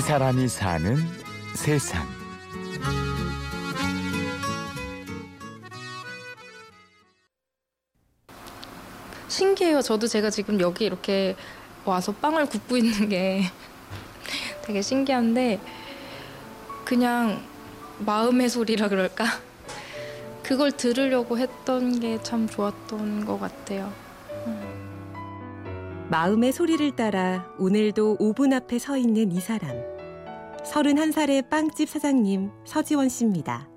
이 사람이 사는 세상. 신기해요. 저도 제가 지금 여기 이렇게 와서 빵을 굽고 있는 게 되게 신기한데 그냥 마음의 소리라 그럴까? 그걸 들으려고 했던 게 참 좋았던 것 같아요. 마음의 소리를 따라 오늘도 5분 앞에 서 있는 이 사람. 31살의 빵집 사장님 서지원 씨입니다.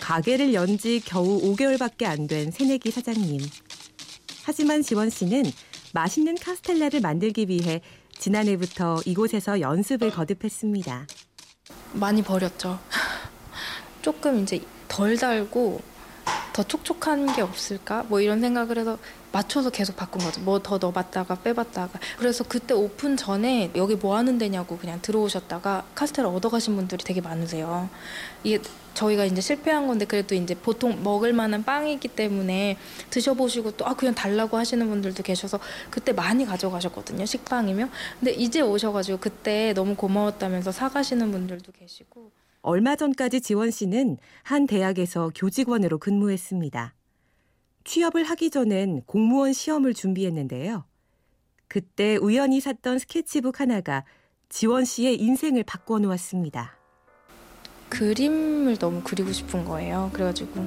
가게를 연 지 겨우 5개월밖에 안 된 새내기 사장님. 하지만 지원 씨는 맛있는 카스텔라를 만들기 위해 지난해부터 이곳에서 연습을 거듭했습니다. 많이 버렸죠. 조금 이제 덜 달고 더 촉촉한 게 없을까? 뭐 이런 생각을 해서 맞춰서 계속 바꾼 거죠. 뭐 더 넣어봤다가 빼봤다가. 그래서 그때 오픈 전에 여기 뭐 하는 데냐고 그냥 들어오셨다가 카스테라 얻어가신 분들이 되게 많으세요. 이게 저희가 이제 실패한 건데 그래도 이제 보통 먹을 만한 빵이기 때문에 드셔보시고 또 아 그냥 달라고 하시는 분들도 계셔서 그때 많이 가져가셨거든요. 식빵이면. 근데 이제 오셔가지고 그때 너무 고마웠다면서 사가시는 분들도 계시고. 얼마 전까지 지원 씨는 한 대학에서 교직원으로 근무했습니다. 취업을 하기 전엔 공무원 시험을 준비했는데요. 그때 우연히 샀던 스케치북 하나가 지원 씨의 인생을 바꿔놓았습니다. 그림을 너무 그리고 싶은 거예요. 그래가지고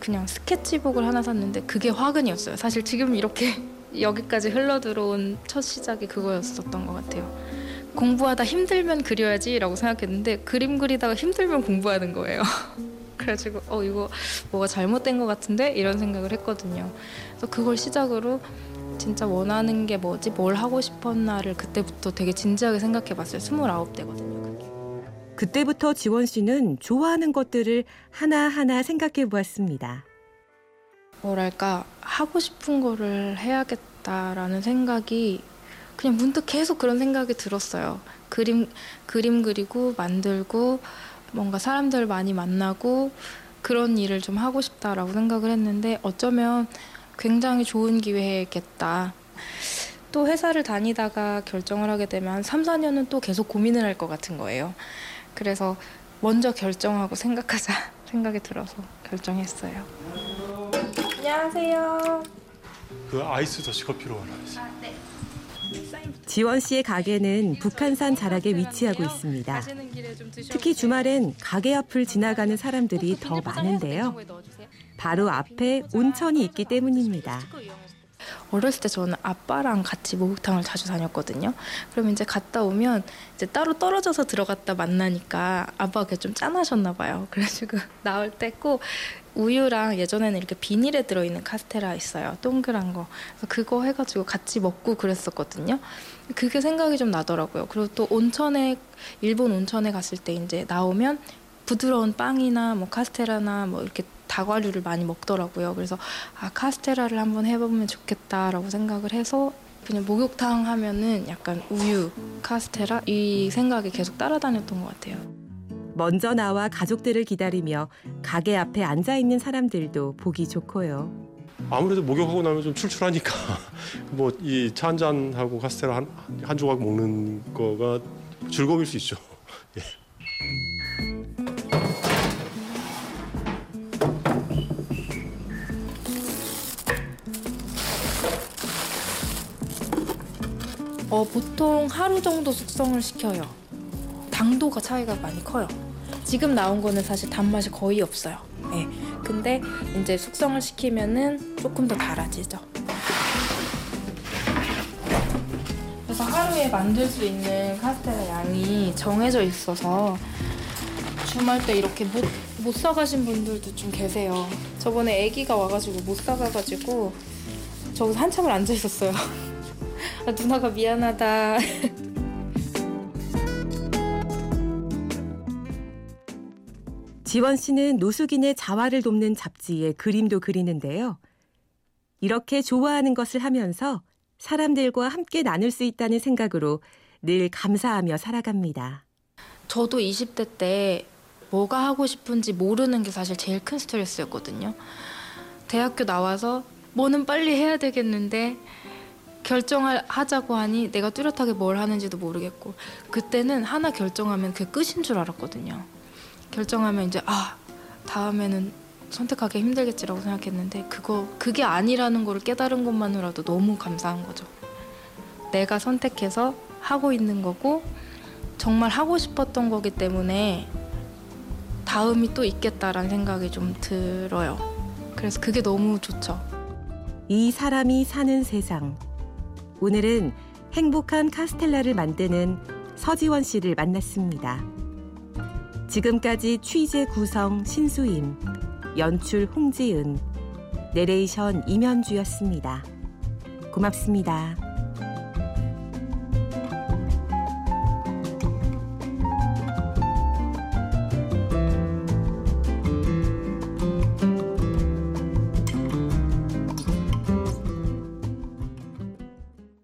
그냥 스케치북을 하나 샀는데 그게 화근이었어요. 사실 지금 이렇게 여기까지 흘러 들어온 첫 시작이 그거였었던 것 같아요. 공부하다 힘들면 그려야지라고 생각했는데 그림 그리다가 힘들면 공부하는 거예요. 그래가지고 어 이거 뭐가 잘못된 것 같은데 이런 생각을 했거든요. 그래서 그걸 시작으로 진짜 원하는 게 뭐지 뭘 하고 싶었나를 그때부터 되게 진지하게 생각해봤어요. 스물아홉 대거든요. 그게. 그때부터 지원 씨는 좋아하는 것들을 하나하나 생각해 보았습니다. 뭐랄까 하고 싶은 거를 해야겠다라는 생각이 그냥 문득 계속 그런 생각이 들었어요. 그림 그림 그리고 만들고 뭔가 사람들 많이 만나고 그런 일을 좀 하고 싶다라고 생각을 했는데 어쩌면 굉장히 좋은 기회겠다. 또 회사를 다니다가 결정을 하게 되면 한 3, 4년은 또 계속 고민을 할 것 같은 거예요. 그래서 먼저 결정하고 생각하자 생각이 들어서 결정했어요. 안녕하세요. 그 아이스 더시 커피로 하나 있어요. 아, 네. 지원 씨의 가게는 북한산 자락에 위치하고 있습니다. 특히 주말엔 가게 앞을 지나가는 사람들이 더 많은데요. 바로 앞에 온천이 있기 때문입니다. 어렸을 때 저는 아빠랑 같이 목욕탕을 자주 다녔거든요. 그럼 이제 갔다 오면 이제 따로 떨어져서 들어갔다 만나니까 아빠가 좀 짠하셨나 봐요. 그래가지고 나올 때꼭 우유랑 예전에는 이렇게 비닐에 들어있는 카스테라 있어요. 동그란 거. 그거 해가지고 같이 먹고 그랬었거든요. 그게 생각이 좀 나더라고요. 그리고 또 온천에 일본 온천에 갔을 때 이제 나오면 부드러운 빵이나 뭐 카스테라나 뭐 이렇게 다과류를 많이 먹더라고요. 그래서 아 카스테라를 한번 해보면 좋겠다라고 생각을 해서 그냥 목욕탕 하면은 약간 우유, 카스테라 이 생각이 계속 따라다녔던 것 같아요. 먼저 나와 가족들을 기다리며 가게 앞에 앉아 있는 사람들도 보기 좋고요. 아무래도 목욕하고 나면 좀 출출하니까 뭐 이 차 한 잔 하고 카스테라 한, 한 조각 먹는 거가 즐거울 수 있죠. 예. 어, 보통 하루 정도 숙성을 시켜요. 당도가 차이가 많이 커요. 지금 나온 거는 사실 단맛이 거의 없어요. 예. 근데 이제 숙성을 시키면은 조금 더 달아지죠. 그래서 하루에 만들 수 있는 카스테라 양이 정해져 있어서 주말 때 이렇게 못, 못 사가신 분들도 좀 계세요. 저번에 아기가 와가지고 못 사가가지고 저기서 한참을 앉아 있었어요. 아, 누나가 미안하다. 지원 씨는 노숙인의 자활을 돕는 잡지에 그림도 그리는데요. 이렇게 좋아하는 것을 하면서 사람들과 함께 나눌 수 있다는 생각으로 늘 감사하며 살아갑니다. 저도 20대 때 뭐가 하고 싶은지 모르는 게 사실 제일 큰 스트레스였거든요. 대학교 나와서 뭐는 빨리 해야 되겠는데 결정을 하자고 하니 내가 뚜렷하게 뭘 하는지도 모르겠고 그때는 하나 결정하면 그게 끝인 줄 알았거든요. 결정하면 이제 아 다음에는 선택하기 힘들겠지라고 생각했는데 그거 그게 아니라는 걸 깨달은 것만으로도 너무 감사한 거죠. 내가 선택해서 하고 있는 거고 정말 하고 싶었던 거기 때문에 다음이 또 있겠다라는 생각이 좀 들어요. 그래서 그게 너무 좋죠. 이 사람이 사는 세상. 오늘은 행복한 카스텔라를 만드는 서지원 씨를 만났습니다. 지금까지 취재 구성 신수임, 연출 홍지은, 내레이션 임현주였습니다. 고맙습니다.